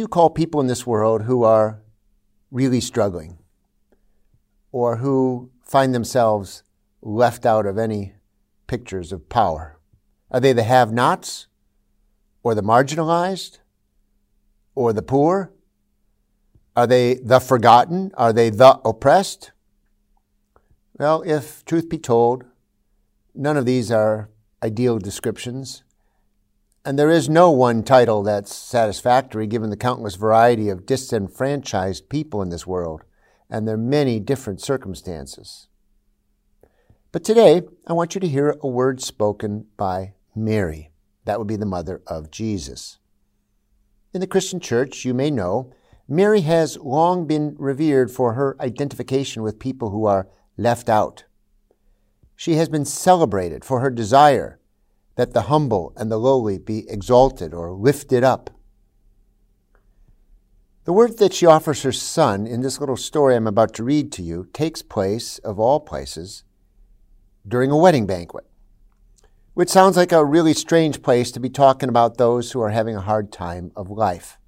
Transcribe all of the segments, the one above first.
You call people in this world who are really struggling or who find themselves left out of any pictures of power? Are they the have nots or the marginalized or the poor? Are they the forgotten? Are they the oppressed? Well, if truth be told, none of these are ideal descriptions. And there is no one title that's satisfactory given the countless variety of disenfranchised people in this world and their many different circumstances. But today, I want you to hear a word spoken by Mary. That would be the mother of Jesus. In the Christian church, you may know, Mary has long been revered for her identification with people who are left out. She has been celebrated for her desire that the humble and the lowly be exalted or lifted up. The word that she offers her son in this little story I'm about to read to you takes place, of all places, during a wedding banquet, which sounds like a really strange place to be talking about those who are having a hard time of life.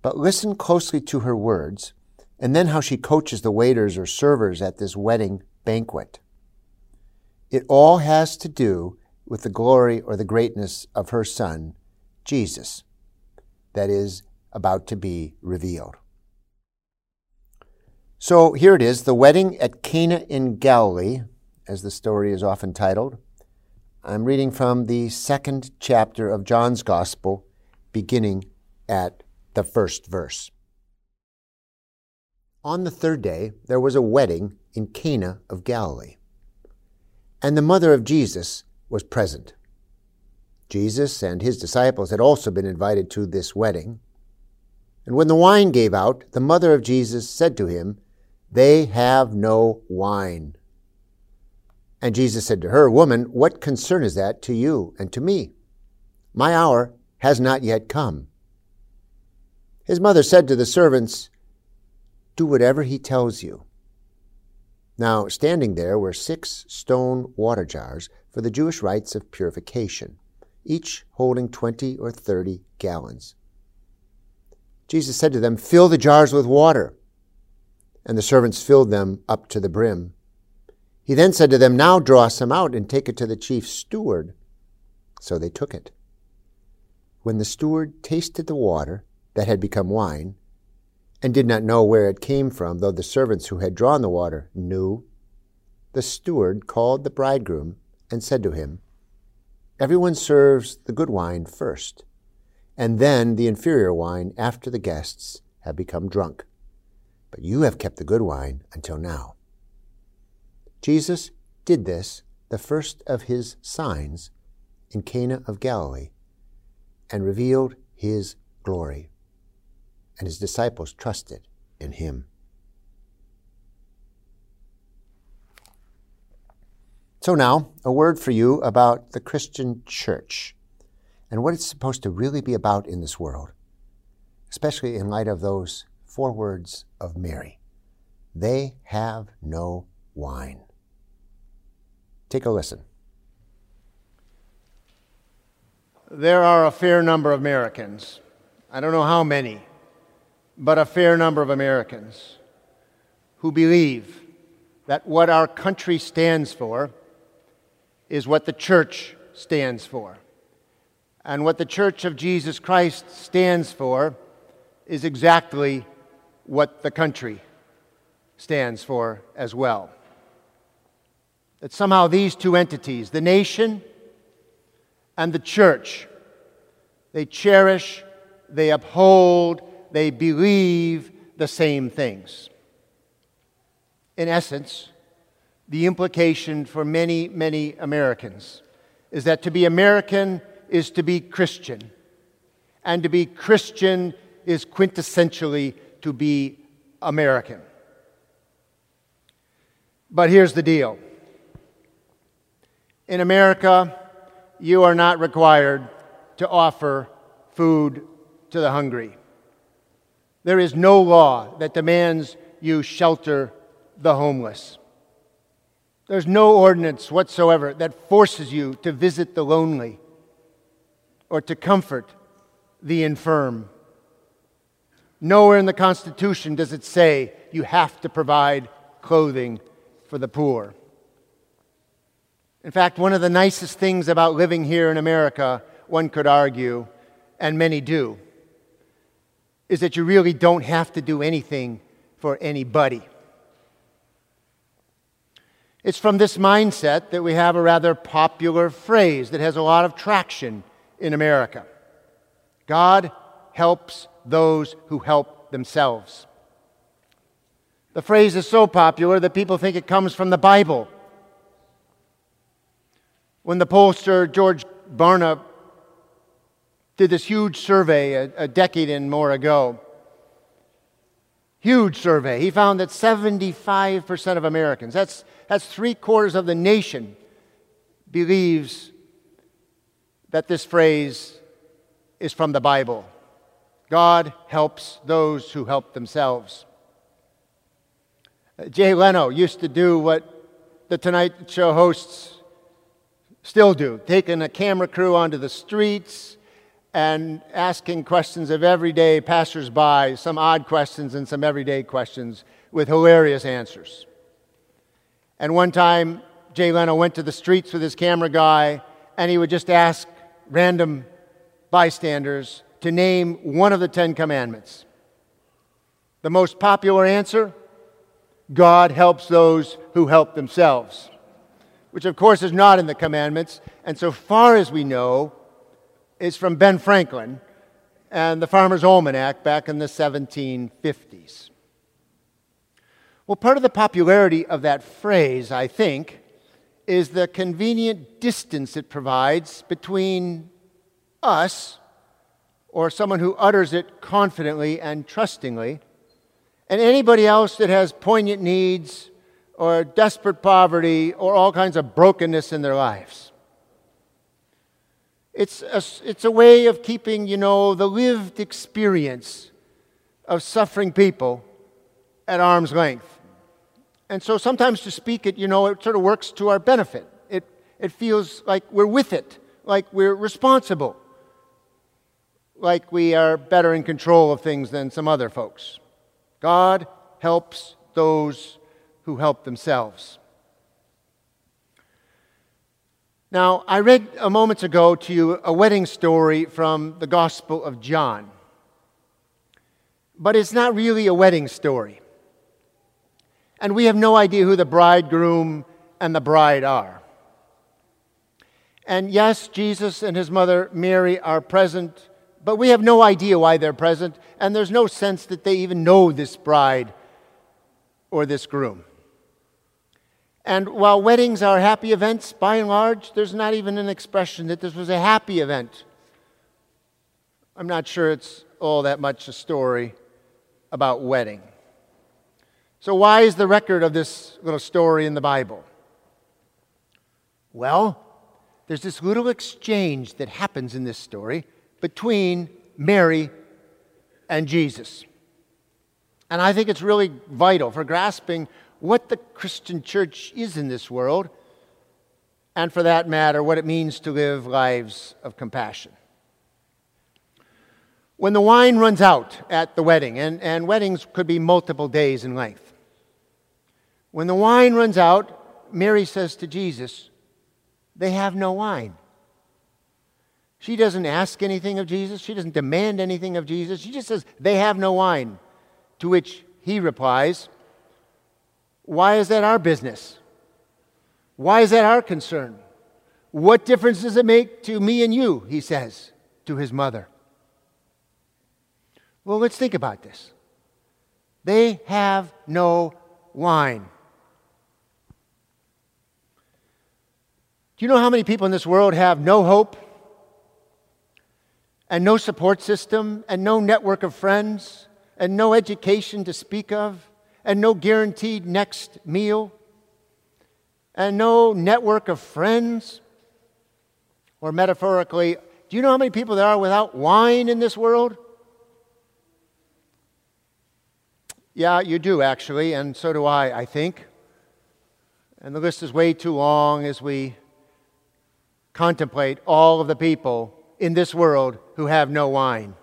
But listen closely to her words and then how she coaches the waiters or servers at this wedding banquet. It all has to do with the glory or the greatness of her Son, Jesus, that is about to be revealed. So here it is the wedding at Cana in Galilee, as the story is often titled. I'm reading from the second chapter of John's Gospel, beginning at the first verse. On the third day, there was a wedding in Cana of Galilee, and the mother of Jesus was present. Jesus and his disciples had also been invited to this wedding. And when the wine gave out, the mother of Jesus said to him, They have no wine. And Jesus said to her, Woman, what concern is that to you and to me? My hour has not yet come. His mother said to the servants, Do whatever he tells you. Now, standing there were six stone water jars for the Jewish rites of purification, each holding twenty or thirty gallons. Jesus said to them, Fill the jars with water. And the servants filled them up to the brim. He then said to them, Now draw some out and take it to the chief steward. So they took it. When the steward tasted the water that had become wine, and did not know where it came from, though the servants who had drawn the water knew, the steward called the bridegroom and said to him, Everyone serves the good wine first, and then the inferior wine after the guests have become drunk. But you have kept the good wine until now. Jesus did this, the first of his signs, in Cana of Galilee, and revealed his glory. And his disciples trusted in him. So, now, a word for you about the Christian church and what it's supposed to really be about in this world, especially in light of those four words of Mary. They have no wine. Take a listen. There are a fair number of Americans, I don't know how many, but a fair number of Americans who believe that what our country stands for is what the church stands for. And what the Church of Jesus Christ stands for is exactly what the country stands for as well that somehow these two entities, the nation and the church, they cherish, they uphold, they believe the same things. In essence, the implication for many, many Americans is that to be American is to be Christian, and to be Christian is quintessentially to be American. But here's the deal in America, you are not required to offer food to the hungry. There is no law that demands you shelter the homeless. There's no ordinance whatsoever that forces you to visit the lonely or to comfort the infirm. Nowhere in the Constitution does it say you have to provide clothing for the poor. In fact, one of the nicest things about living here in America, one could argue, and many do, is that you really don't have to do anything for anybody. It's from this mindset that we have a rather popular phrase that has a lot of traction in America God helps those who help themselves. The phrase is so popular that people think it comes from the Bible. When the pollster George Barna did this huge survey a, a decade and more ago, huge survey, he found that 75% of Americans, that's, that's three quarters of the nation, believes that this phrase is from the Bible. God helps those who help themselves. Uh, Jay Leno used to do what the Tonight Show hosts still do, taking a camera crew onto the streets and asking questions of everyday passersby, some odd questions and some everyday questions with hilarious answers. And one time, Jay Leno went to the streets with his camera guy, and he would just ask random bystanders to name one of the Ten Commandments. The most popular answer God helps those who help themselves which of course is not in the commandments, and so far as we know, is from Ben Franklin and the Farmer's Almanac back in the 1750s. Well, part of the popularity of that phrase, I think, is the convenient distance it provides between us, or someone who utters it confidently and trustingly, and anybody else that has poignant needs or desperate poverty or all kinds of brokenness in their lives. It's a, it's a way of keeping, you know, the lived experience of suffering people at arm's length. And so sometimes to speak it, you know, it sort of works to our benefit. It, it feels like we're with it, like we're responsible, like we are better in control of things than some other folks. God helps those who help themselves. Now, I read a moment ago to you a wedding story from the Gospel of John. But it's not really a wedding story. And we have no idea who the bridegroom and the bride are. And yes, Jesus and his mother Mary are present, but we have no idea why they're present, and there's no sense that they even know this bride or this groom. And while weddings are happy events, by and large, there's not even an expression that this was a happy event. I'm not sure it's all that much a story about wedding. So, why is the record of this little story in the Bible? Well, there's this little exchange that happens in this story between Mary and Jesus. And I think it's really vital for grasping what the Christian church is in this world, and for that matter, what it means to live lives of compassion. When the wine runs out at the wedding, and, and weddings could be multiple days in length, when the wine runs out, Mary says to Jesus, They have no wine. She doesn't ask anything of Jesus. She doesn't demand anything of Jesus. She just says, They have no wine. To which he replies, why is that our business? Why is that our concern? What difference does it make to me and you? He says to his mother. Well, let's think about this. They have no wine. Do you know how many people in this world have no hope and no support system and no network of friends and no education to speak of? And no guaranteed next meal and no network of friends. Or metaphorically, do you know how many people there are without wine in this world? Yeah, you do actually, and so do I, I think. And the list is way too long as we contemplate all of the people in this world who have no wine.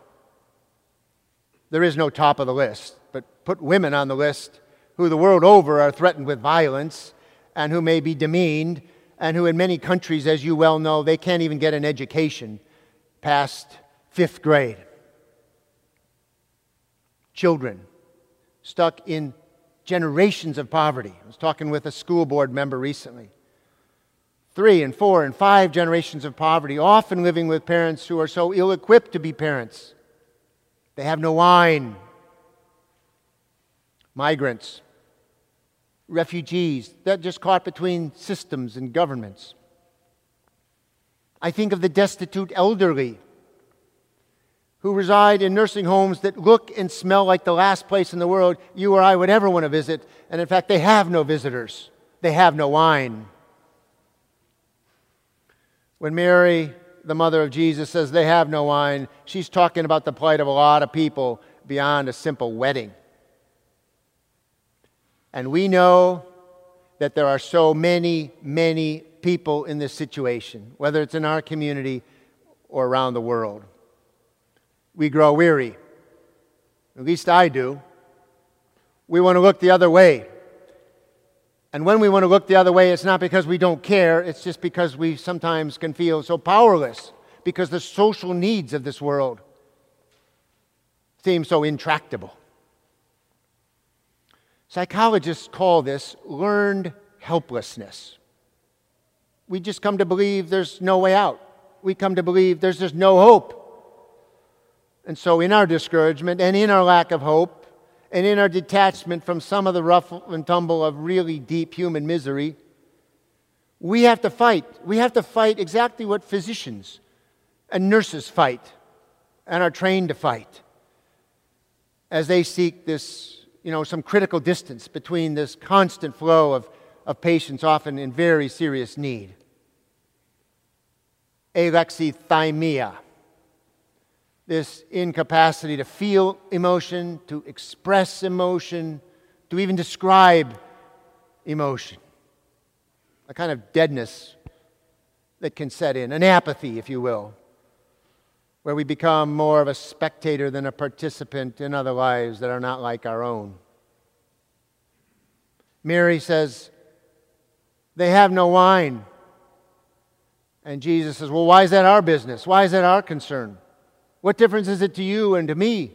There is no top of the list put women on the list who the world over are threatened with violence and who may be demeaned, and who in many countries, as you well know, they can't even get an education past fifth grade. Children stuck in generations of poverty. I was talking with a school board member recently. Three and four and five generations of poverty, often living with parents who are so ill equipped to be parents. They have no wine, migrants, refugees, that just caught between systems and governments. I think of the destitute elderly who reside in nursing homes that look and smell like the last place in the world you or I would ever want to visit. And in fact, they have no visitors, they have no wine. When Mary, the mother of Jesus, says they have no wine, she's talking about the plight of a lot of people beyond a simple wedding. And we know that there are so many, many people in this situation, whether it's in our community or around the world. We grow weary. At least I do. We want to look the other way. And when we want to look the other way, it's not because we don't care, it's just because we sometimes can feel so powerless because the social needs of this world seem so intractable. Psychologists call this learned helplessness. We just come to believe there's no way out. We come to believe there's just no hope. And so, in our discouragement and in our lack of hope and in our detachment from some of the rough and tumble of really deep human misery, we have to fight. We have to fight exactly what physicians and nurses fight and are trained to fight as they seek this, you know, some critical distance between this constant flow of, of patients, often in very serious need. Alexithymia, this incapacity to feel emotion, to express emotion, to even describe emotion. A kind of deadness that can set in, an apathy, if you will, where we become more of a spectator than a participant in other lives that are not like our own. Mary says, They have no wine. And Jesus says, Well, why is that our business? Why is that our concern? What difference is it to you and to me?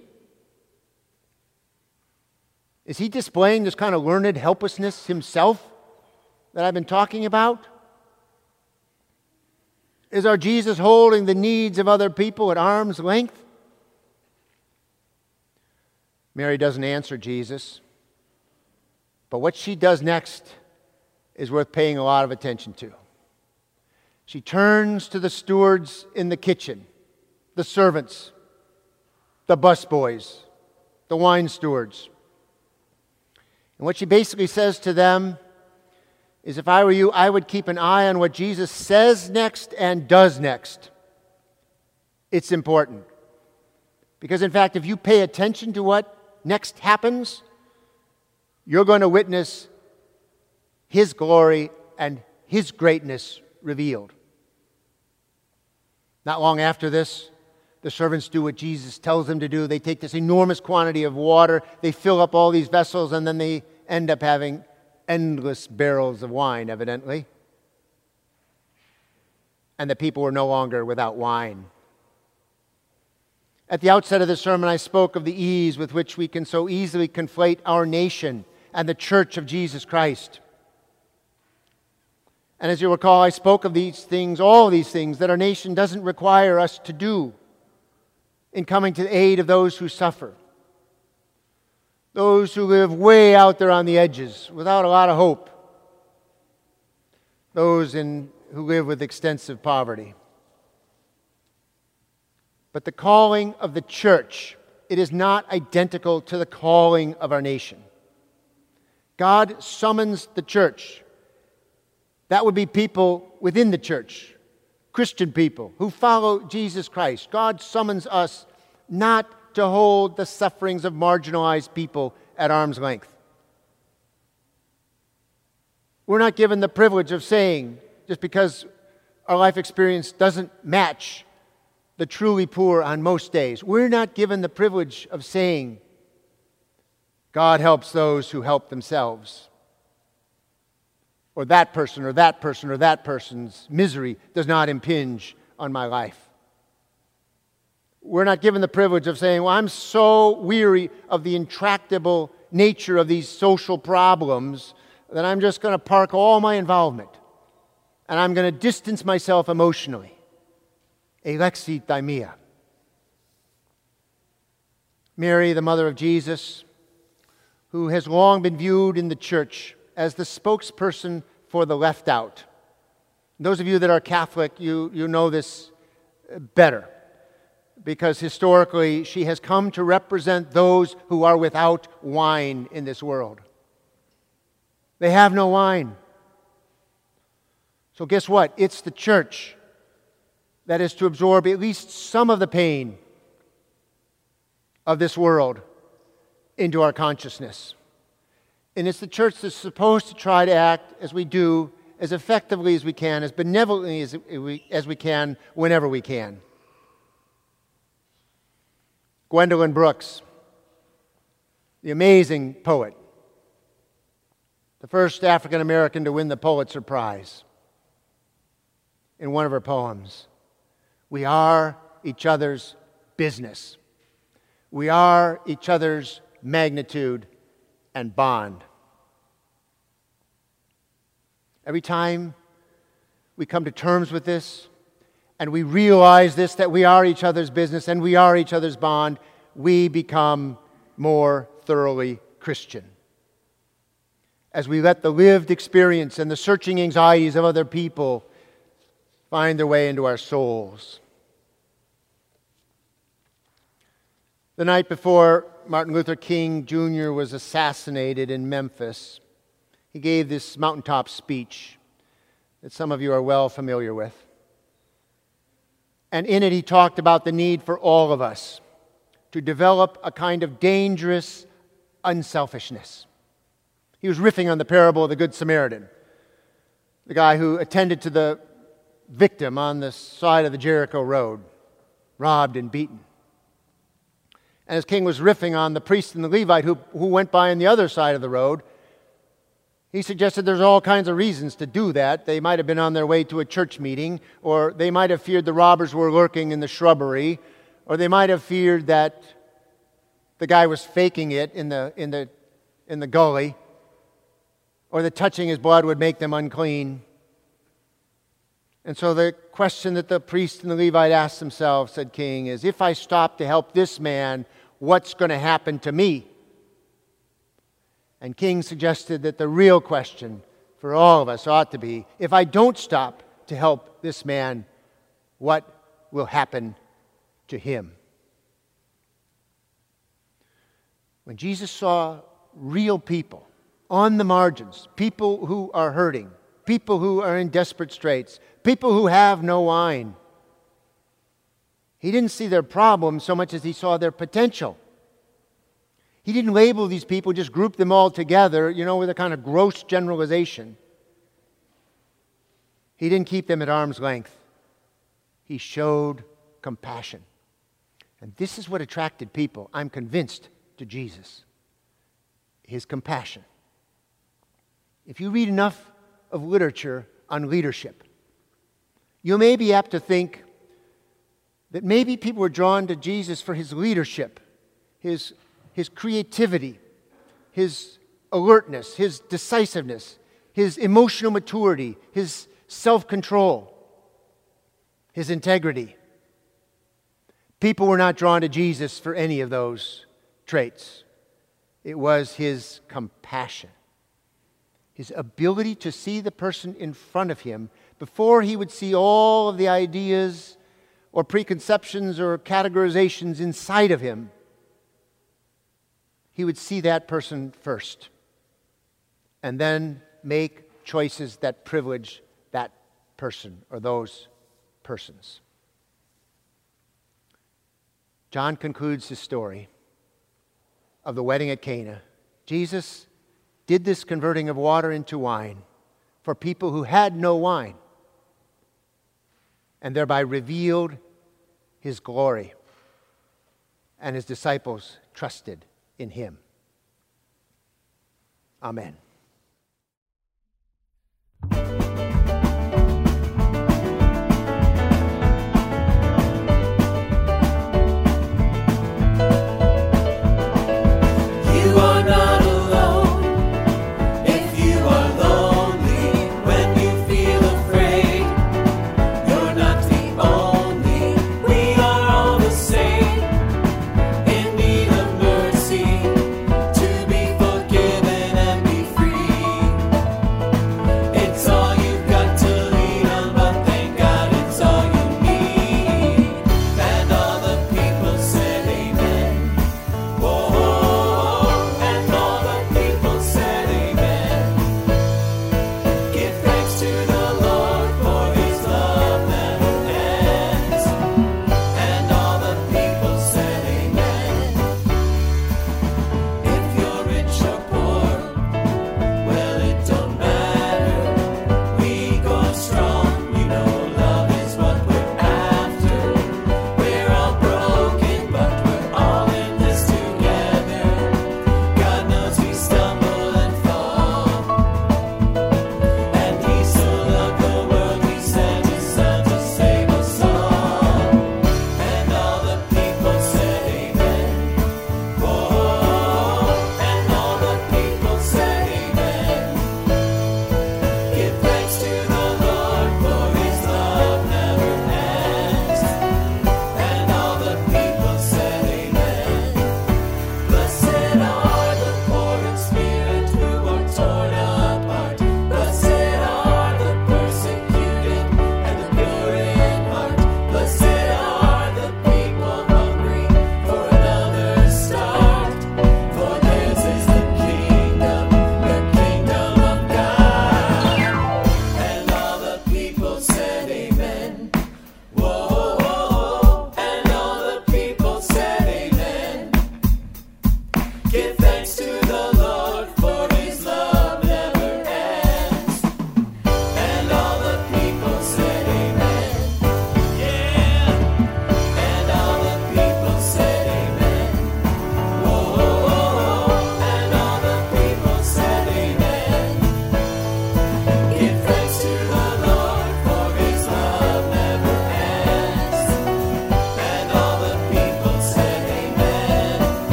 Is he displaying this kind of learned helplessness himself that I've been talking about? Is our Jesus holding the needs of other people at arm's length? Mary doesn't answer Jesus. But what she does next is worth paying a lot of attention to. She turns to the stewards in the kitchen, the servants, the busboys, the wine stewards. And what she basically says to them is if I were you, I would keep an eye on what Jesus says next and does next. It's important. Because, in fact, if you pay attention to what next happens, you're going to witness His glory and His greatness revealed. Not long after this, the servants do what Jesus tells them to do. They take this enormous quantity of water, they fill up all these vessels, and then they end up having endless barrels of wine, evidently. And the people were no longer without wine. At the outset of the sermon, I spoke of the ease with which we can so easily conflate our nation and the church of Jesus Christ. And as you recall, I spoke of these things, all these things, that our nation doesn't require us to do in coming to the aid of those who suffer those who live way out there on the edges without a lot of hope, those in, who live with extensive poverty. But the calling of the church, it is not identical to the calling of our nation. God summons the church. That would be people within the church, Christian people who follow Jesus Christ. God summons us not to hold the sufferings of marginalized people at arm's length. We're not given the privilege of saying, just because our life experience doesn't match the truly poor on most days, we're not given the privilege of saying, God helps those who help themselves. Or that person, or that person, or that person's misery does not impinge on my life. We're not given the privilege of saying, Well, I'm so weary of the intractable nature of these social problems that I'm just going to park all my involvement and I'm going to distance myself emotionally. Alexi Alexithymia. Mary, the mother of Jesus, who has long been viewed in the church as the spokesperson for the left out. Those of you that are Catholic, you, you know this better because historically she has come to represent those who are without wine in this world. They have no wine. So, guess what? It's the church that is to absorb at least some of the pain of this world into our consciousness. And it's the church that's supposed to try to act as we do, as effectively as we can, as benevolently as we, as we can, whenever we can. Gwendolyn Brooks, the amazing poet, the first African American to win the Pulitzer Prize, in one of her poems We are each other's business. We are each other's magnitude and bond. Every time we come to terms with this, and we realize this that we are each other's business and we are each other's bond, we become more thoroughly Christian. As we let the lived experience and the searching anxieties of other people find their way into our souls. The night before Martin Luther King Jr. was assassinated in Memphis, he gave this mountaintop speech that some of you are well familiar with. And in it, he talked about the need for all of us to develop a kind of dangerous unselfishness. He was riffing on the parable of the Good Samaritan, the guy who attended to the victim on the side of the Jericho road, robbed and beaten. And as King was riffing on the priest and the Levite who, who went by on the other side of the road, he suggested there's all kinds of reasons to do that. They might have been on their way to a church meeting, or they might have feared the robbers were lurking in the shrubbery, or they might have feared that the guy was faking it in the, in the, in the gully, or that touching his blood would make them unclean. And so the question that the priest and the Levite asked themselves, said King, is if I stop to help this man, what's going to happen to me? And King suggested that the real question for all of us ought to be if I don't stop to help this man, what will happen to him? When Jesus saw real people on the margins, people who are hurting, people who are in desperate straits, people who have no wine, he didn't see their problem so much as he saw their potential. He didn't label these people, just group them all together, you know, with a kind of gross generalization. He didn't keep them at arm's length. He showed compassion. And this is what attracted people, I'm convinced, to Jesus his compassion. If you read enough of literature on leadership, you may be apt to think that maybe people were drawn to Jesus for his leadership, his his creativity, his alertness, his decisiveness, his emotional maturity, his self control, his integrity. People were not drawn to Jesus for any of those traits. It was his compassion, his ability to see the person in front of him before he would see all of the ideas or preconceptions or categorizations inside of him he would see that person first and then make choices that privilege that person or those persons. John concludes his story of the wedding at Cana. Jesus did this converting of water into wine for people who had no wine and thereby revealed his glory. And his disciples trusted in him. Amen.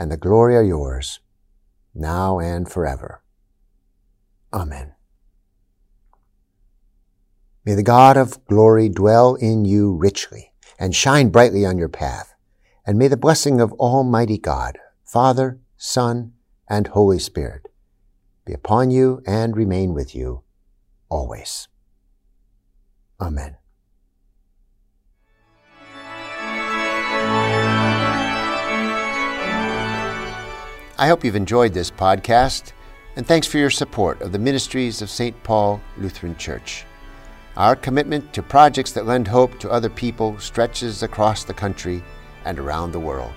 and the glory are yours, now and forever. Amen. May the God of glory dwell in you richly and shine brightly on your path. And may the blessing of Almighty God, Father, Son, and Holy Spirit be upon you and remain with you always. Amen. I hope you've enjoyed this podcast, and thanks for your support of the ministries of St. Paul Lutheran Church. Our commitment to projects that lend hope to other people stretches across the country and around the world.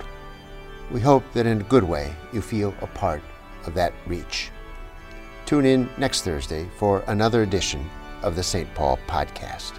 We hope that in a good way you feel a part of that reach. Tune in next Thursday for another edition of the St. Paul Podcast.